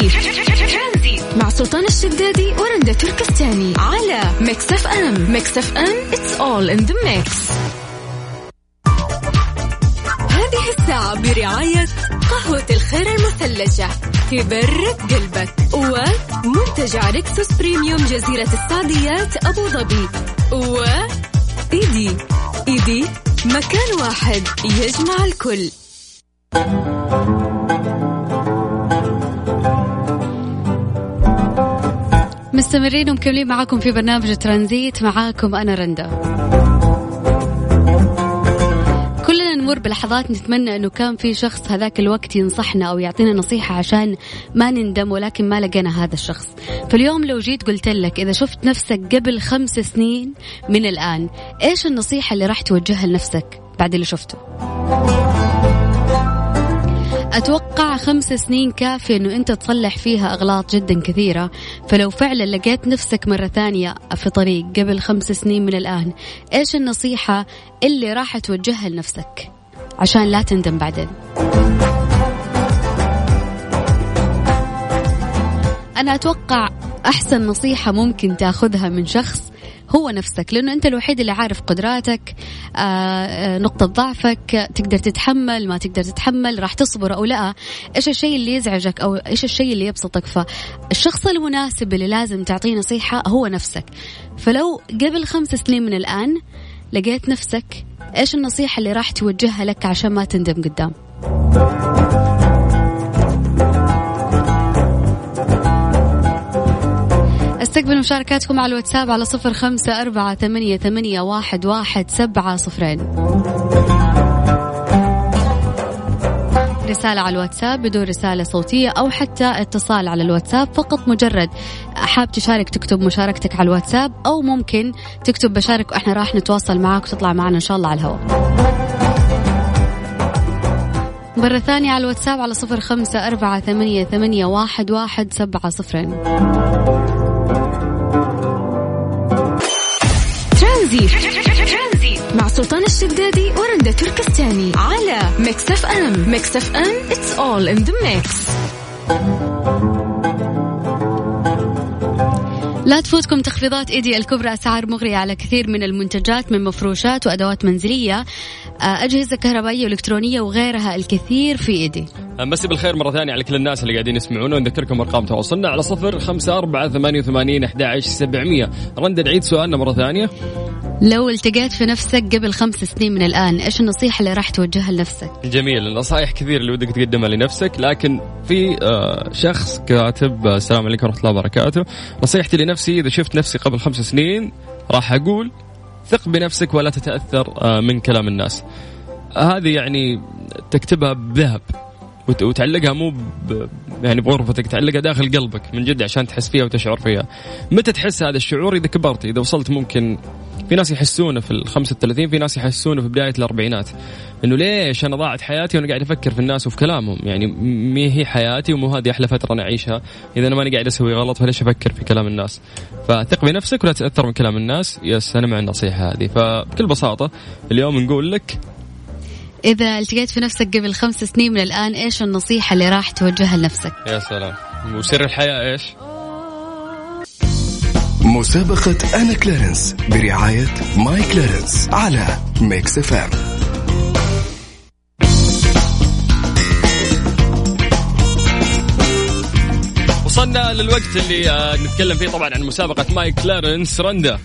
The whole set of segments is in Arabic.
ترانزي مع سلطان الشدادي ورندا تركستاني على Mix FM. Mix FM it's all in the mix. هذه الساعة برعاية قهوة الخير المثلجة. تبرد قلبك ومنتجع Rixos Premium جزيرة السعديات أبو ظبي. و إيدي إيدي مكان واحد يجمع الكل. مستمرين ومكملين معاكم في برنامج ترانزيت معاكم أنا رندا. كلنا نمر بلحظات نتمنى أنه كان في شخص هذاك الوقت ينصحنا أو يعطينا نصيحة عشان ما نندم ولكن ما لقينا هذا الشخص. فاليوم لو جيت قلت لك إذا شفت نفسك قبل خمس سنين من الآن إيش النصيحة اللي راح توجهها لنفسك بعد اللي شفته؟ أتوقع خمس سنين كافية أنه أنت تصلح فيها أغلاط جدا كثيرة. فلو فعلا لقيت نفسك مرة ثانية في طريق قبل خمس سنين من الآن إيش النصيحة اللي راح توجهها لنفسك؟ عشان لا تندم بعدين. أنا أتوقع أحسن نصيحة ممكن تأخذها من شخص هو نفسك لأنه أنت الوحيد اللي عارف قدراتك آه، آه، نقطة ضعفك تقدر تتحمل ما تقدر تتحمل راح تصبر أو لا. إيش الشيء اللي يزعجك أو إيش الشيء اللي يبسطك؟ فالشخص المناسب اللي لازم تعطيه نصيحة هو نفسك. فلو قبل خمس سنين من الآن لقيت نفسك إيش النصيحة اللي راح توجهها لك عشان ما تندم قدام؟ استقبل مشاركاتكم على الواتساب على صفر خمسة أربعة ثمانية, ثمانية واحد, واحد سبعة صفرين. رسالة على الواتساب بدون رسالة صوتية أو حتى اتصال على الواتساب فقط مجرد حاب تشارك تكتب مشاركتك على الواتساب أو ممكن تكتب بشارك وإحنا راح نتواصل معك وتطلع معنا إن شاء الله على الهواء. مرة ثانية على الواتساب على صفر خمسة أربعة ثمانية, ثمانية واحد, واحد سبعة صفرين. ترانزي مع سلطان الشدادي ورندا تركستاني على Mix FM Mix FM it's all in the mix. لا تفوتكم تخفيضات إيدي الكبرى أسعار مغرية على كثير من المنتجات من مفروشات وأدوات منزلية آه، أجهزة كهربائية وإلكترونية وغيرها الكثير في إيدي. مسي بالخير مرة ثانية على كل الناس اللي قاعدين يسمعونا ونذكركم أرقام تواصلنا على صفر خمسة أربعة ثمانية وثمانين أحد سبعمية. رندا نعيد سؤالنا مرة ثانية. لو التقيت في نفسك قبل خمس سنين من الآن إيش النصيحة اللي راح توجهها لنفسك؟ جميل. النصائح كثير اللي ودك تقدمها لنفسك لكن في آه، شخص كاتب آه، السلام عليكم ورحمة الله وبركاته. نصيحتي لنفسي إذا شفت نفسي قبل خمس سنين راح أقول ثق بنفسك ولا تتأثر آه، من كلام الناس. هذه يعني تكتبها بذهب وتعلقها مو ب... يعني بغرفتك تعلقها داخل قلبك من جد عشان تحس فيها وتشعر فيها. متى تحس هذا الشعور؟ إذا كبرت إذا وصلت ممكن في ناس يحسونه في ال 35 في ناس يحسونه في بداية الأربعينات. إنه ليش أنا ضاعت حياتي وأنا قاعد أفكر في الناس وفي كلامهم؟ يعني مي هي حياتي ومو هذه أحلى فترة أنا أعيشها. إذا أنا ماني قاعد أسوي غلط فليش أفكر في كلام الناس؟ فثق بنفسك ولا تأثر من كلام الناس؟ yes أنا مع النصيحة هذه. فبكل بساطة اليوم نقول لك إذا التقيت في نفسك قبل خمس سنين من الآن إيش النصيحة اللي راح توجهها لنفسك؟ يا سلام. وسر الحياة إيش؟ مسابقة أنا Clarins برعاية My Clarins على Mix FM. وصلنا للوقت اللي آه، نتكلم فيه طبعا عن مسابقة My Clarins. رندا.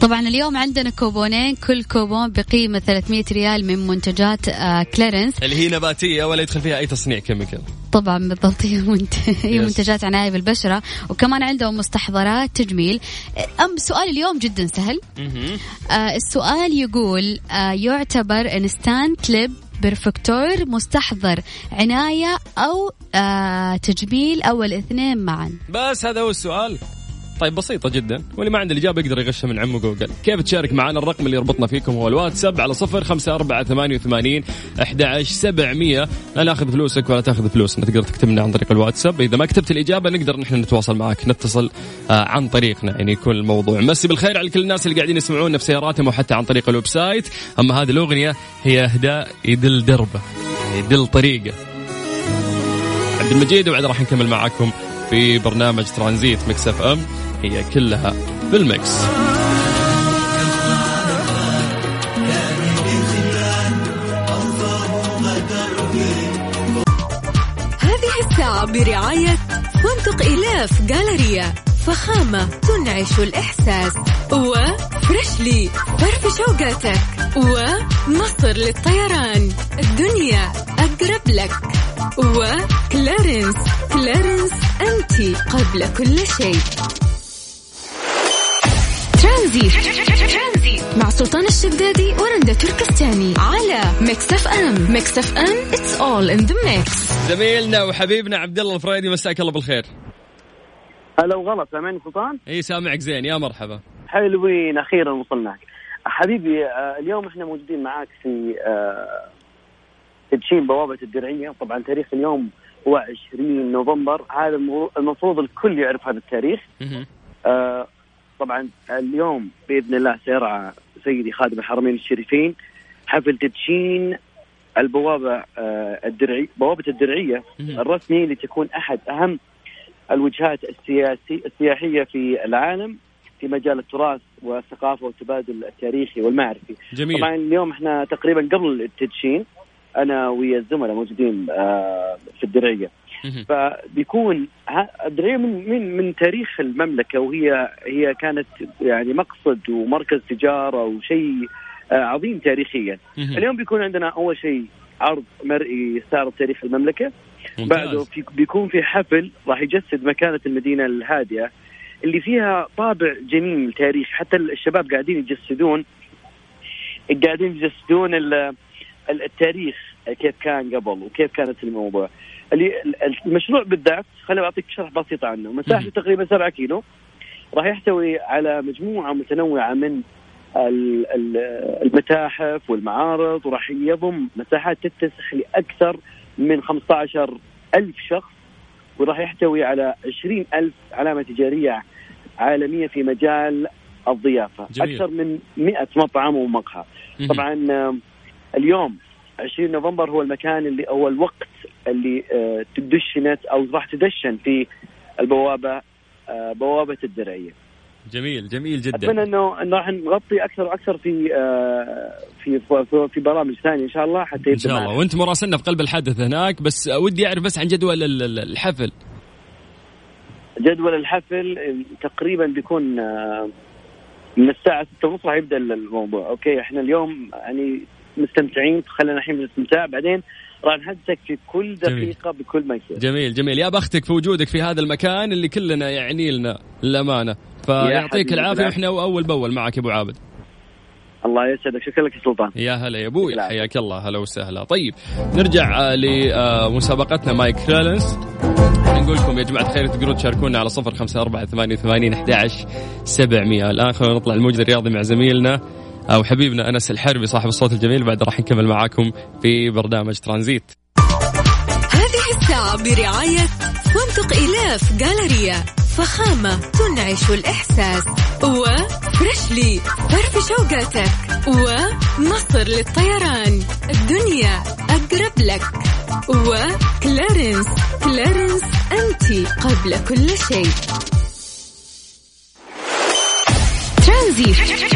طبعا اليوم عندنا كوبونين. كل كوبون بقيمة 300 ريال من منتجات آه، Clarins. اللي هي نباتية ولا يدخل فيها أي تصنيع chemical. طبعا بالضبط. هي, منت... هي منتجات عناية بالبشرة وكمان عندهم مستحضرات تجميل. أم سؤال اليوم جدا سهل. آه السؤال يقول آه يعتبر Instant Lip Perfector مستحضر عناية أو آه تجميل أو الاثنين معا. بس هذا هو السؤال. طيب بسيطة جدا. واللي ما عنده الإجابة يقدر يغشها من عمه جوجل. كيف تشارك معنا الرقم اللي يربطنا فيكم هو الواتساب على صفر خمسة أربعة ثمانية وثمانين أحد سبعمية. لا ناخذ فلوسك ولا تاخذ فلوسنا. تقدر تكتب لنا عن طريق الواتساب. إذا ما كتبت الإجابة نقدر نحن نتواصل معك نتصل آه عن طريقنا. يعني يكون الموضوع مسي بالخير على كل الناس اللي قاعدين يسمعونا في سياراتهم وحتى عن طريق ال website. أما هذه الأغنية هي إهداء يدل دربه يدل طريقه عبد المجيد وبعد راح نكمل معاكم. في برنامج Tranzit Mix FM. هي كلها بال mix هذه الساعة برعاية فندق إلاف جالريا فخامة تنعش الإحساس. و Freshly فرفش أوقاتك. ومصر للطيران. الدنيا أقرب لك. و Clarins. Clarins أنت قبل كل شيء. ترانزيت. مع سلطان الشدادي ورندا تركستاني على Mix FM. Mix FM it's all in the mix. زميلنا وحبيبنا عبد الله الفريدي مساك الله بالخير. هلا وغلا سامعني سلطان؟ إي سامعك زين يا مرحبا. حلوين أخيرا وصلناك. حبيبي آه، اليوم إحنا موجودين معاك في آه، تدشين بوابة الدرعية طبعا تاريخ اليوم هو 20 نوفمبر هذا المفروض الكل يعرف هذا التاريخ. آه، طبعا اليوم بإذن الله سيرعى سيدي خادم الحرمين الشريفين حفل تدشين البوابة آه، الدرعي بوابة الدرعية. الرسمي لتكون أحد أهم الوجهات السياسي السياحية في العالم في مجال التراث والثقافة والتبادل التاريخي والمعرفي. جميل طبعا اليوم إحنا تقريبا قبل التدشين أنا ويا الزملاء موجودين آه، في الدرعية. فبيكون الدرعية من من من تاريخ المملكة وهي هي كانت يعني مقصد ومركز تجارة وشيء آه، عظيم تاريخيا. اليوم بيكون عندنا أول شيء عرض مرئي يستعرض تاريخ المملكة. بعده في بيكون في حفل راح يجسد مكانة المدينة الهادئه اللي فيها طابع جميل تاريخ حتى الشباب قاعدين يجسدون قاعدين يجسدون ال- التاريخ كيف كان قبل وكيف كانت الموضوع اللي المشروع بالذات خليني أعطيك شرح بسيط عنه مساحته. تقريبا 7 كيلو راح يحتوي على مجموعة متنوعة من ال- ال- المتاحف والمعارض وراح يضم مساحات تتسع لأكثر من 15 ألف شخص وراح يحتوي على 20 ألف علامة تجارية عالمية في مجال الضيافة جميل. أكثر من 100 مطعم ومقهى. طبعا اليوم 20 نوفمبر هو المكان اللي هو الوقت اللي آه، تدشنت أو راح تدشن في البوابة آه، بوابة الدرعية. جميل جميل أتمنى جدا إنه إنه راح نغطي أكثر وأكثر في آه، في في, في برامج ثانية إن شاء الله حتى إن شاء الله. وأنت مراسلنا في قلب الحدث هناك بس ودي أعرف بس عن جدول ال- ال- الحفل. جدول الحفل تقريبا بيكون من الساعة 6 ونص راح يبدأ الموضوع، أوكي إحنا اليوم يعني مستمتعين خلينا الحين نستمتع بعدين راح نحدثك في كل جميل. دقيقة بكل ما يصير. جميل جميل. يا بختك في وجودك في هذا المكان اللي كلنا يعني لنا للأمانة. فيعطيك بالعافية. وإحنا أول بأول معك يا أبو عابد. الله يسعدك. شكرا لك يا سلطان. يا هلا يا أبوي. حياك الله. هلا وسهلا. طيب نرجع آه، لمسابقتنا. مايك كريلنس نقول لكم يا جماعة الخير تقدرون تشاركونا على صفر خمسة أربعة ثمانية وثمانين أحد عشر سبعمية. الآن خلونا نطلع الموجود الرياضي مع زميلنا. أو حبيبنا أنس الحربي صاحب الصوت الجميل بعد راح نكمل معاكم في برنامج ترانزيت. هذه الساعة برعاية فندق إلاف جالريا فخامة تنعش الإحساس و Freshly فرفش أوقاتك ومصر للطيران الدنيا أقرب لك و Clarins Clarins أنت قبل كل شيء. ترانزيت.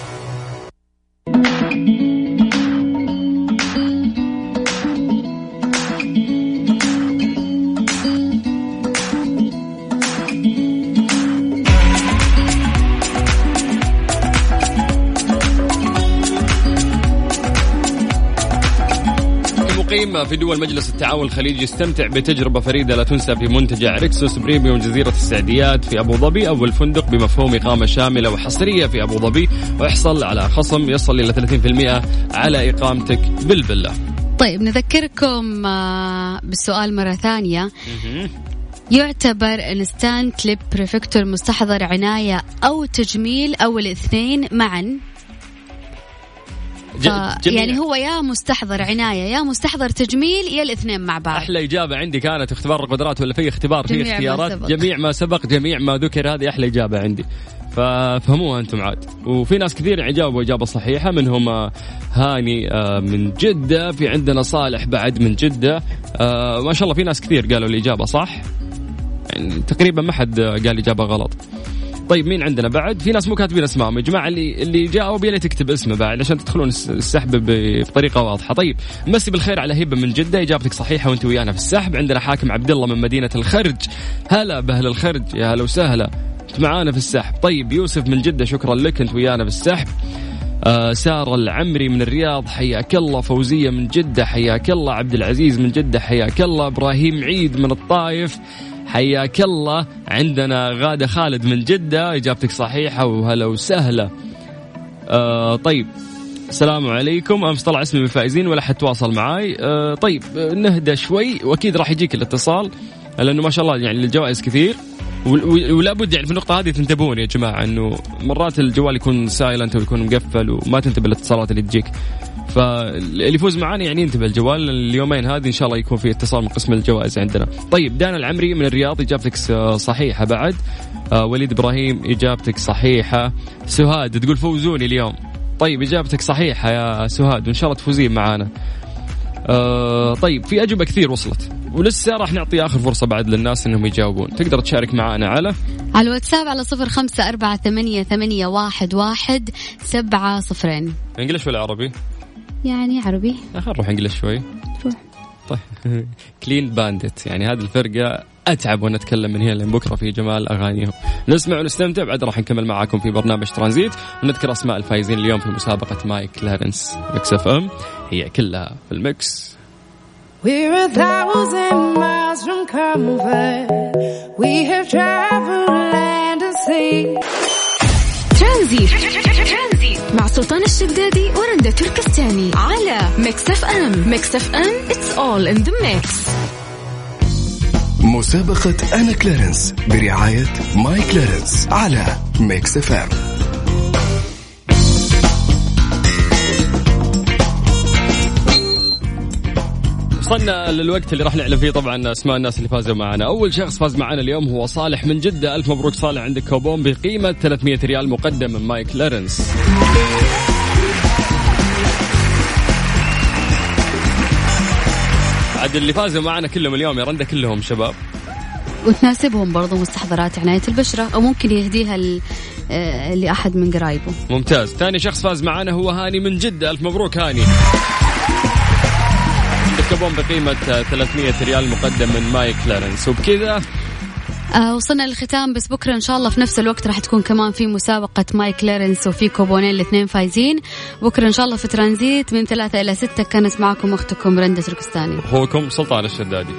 المقيم في دول مجلس التعاون الخليجي استمتع بتجربة فريدة لا تنسى في منتجع Rixos Premium جزيرة السعديات في أبو ظبي أول فندق بمفهوم إقامة شاملة وحصرية في أبو ظبي وإحصل على خصم يصل إلى 30% على إقامتك بالفيلا. طيب نذكركم آه، بالسؤال مرة ثانية. يعتبر Instant Lip Perfector مستحضر عناية أو تجميل أو الاثنين معا. ف- جميع- يعني هو يا مستحضر عناية يا مستحضر تجميل يا الاثنين مع بعض. أحلى إجابة عندي كانت اختبار القدرات ولا في اختبار في ما اختيارات. سبق. جميع ما سبق جميع ما ذكر هذه أحلى إجابة عندي. ففهموها أنتم عاد. وفي ناس كثير جاوبوا اجابه صحيحة منهم آه، هاني آه، من جدة. في عندنا صالح بعد من جدة. آه، ما شاء الله في ناس كثير قالوا الإجابة صح. يعني تقريبا ما حد قال إجابة غلط. طيب مين عندنا بعد؟ في ناس مو كاتبين أسمائهم يا جماعة اللي اللي جاوب يا تكتب اسمه بعد عشان تدخلون السحب بطريقة واضحة. طيب مسي بالخير على هبة من جدة إجابتك صحيحة وأنت ويانا في السحب، عندنا حاكم عبد الله من مدينة الخرج. هلا بأهل الخرج يا هلا وسهلا. أنت معانا في السحب. طيب يوسف من جدة شكرا لك أنت ويانا في السحب. آه سارة العمري من الرياض حياك الله فوزية من جدة حياك الله عبد العزيز من جدة حياك الله إبراهيم عيد من الطايف حياك الله. عندنا غادة خالد من جدة إجابتك صحيحة وهلا وسهلا. آه طيب السلام عليكم. أمس طلع اسمي من الفائزين ولا حد تواصل معاي. آه طيب نهدى شوي وأكيد راح يجيك الاتصال لأنه ما شاء الله يعني الجوائز كثير ولا بد يعني في النقطة هذه تنتبهون يا جماعة إنه مرات الجوال يكون سايلنت ويكون مقفل وما تنتبه الاتصالات اللي تجيك. فاللي يفوز معانا يعني ينتبه الجوال اليومين هذه إن شاء الله يكون في اتصال من قسم الجوائز عندنا. طيب دانا العمري من الرياض إجابتك صحيحة بعد. آه وليد إبراهيم إجابتك صحيحة. سهاد تقول فوزوني اليوم. طيب إجابتك صحيحة يا سهاد وإن شاء الله تفوزين معانا. آه طيب في أجوبة كثير وصلت ولسه راح نعطي آخر فرصة بعد للناس إنهم يجاوبون تقدر تشارك معنا على على الواتساب على صفر خمسة أربعة ثمانية, ثمانية واحد, واحد سبعة صفرين انجلش ولا عربي؟ يعني عربي. خلينا نروح إنجلش شوي. روح. طيب. Clean Bandit يعني هذه الفرقة أتعب وأنا أتكلم من هنا لين بكرة في جمال أغانيهم. نسمع ونستمتع. بعد راح نكمل معاكم في برنامج ترانزيت. ونذكر أسماء الفايزين اليوم في مسابقة My Clarins Mix FM. هي كلها في ال mix We're a thousand miles from comfort. We have traveled land and sea. Tranzit. مع سلطان الشدادي. ورندا تركستاني على Mix FM Mix FM it's all in the mix. مسابقة أنا Clarins برعاية My Clarins على Mix FM وصلنا للوقت اللي راح نعلن فيه طبعا أسماء الناس اللي فازوا معنا، أول شخص فاز معنا اليوم هو صالح من جدة، ألف مبروك صالح عندك كوبون بقيمة 300 ريال مقدم من My Clarins. عاد اللي فازوا معنا كلهم اليوم يا رندا كلهم شباب. وتناسبهم برضو مستحضرات عناية البشرة أو ممكن يهديها آه، لأحد من قرايبه. ممتاز. ثاني شخص فاز معنا هو هاني من جدة. ألف مبروك هاني. كوبون بقيمة 300 ريال مقدم من My Clarins وبكذا آه وصلنا للختام. بس بكرة إن شاء الله في نفس الوقت راح تكون كمان في مسابقة My Clarins وفي كوبونين الاثنين فايزين. بكرة إن شاء الله في ترانزيت من ثلاثة إلى ستة كانت معكم أختكم رندا تركستاني. أخوكم سلطان الشدادي.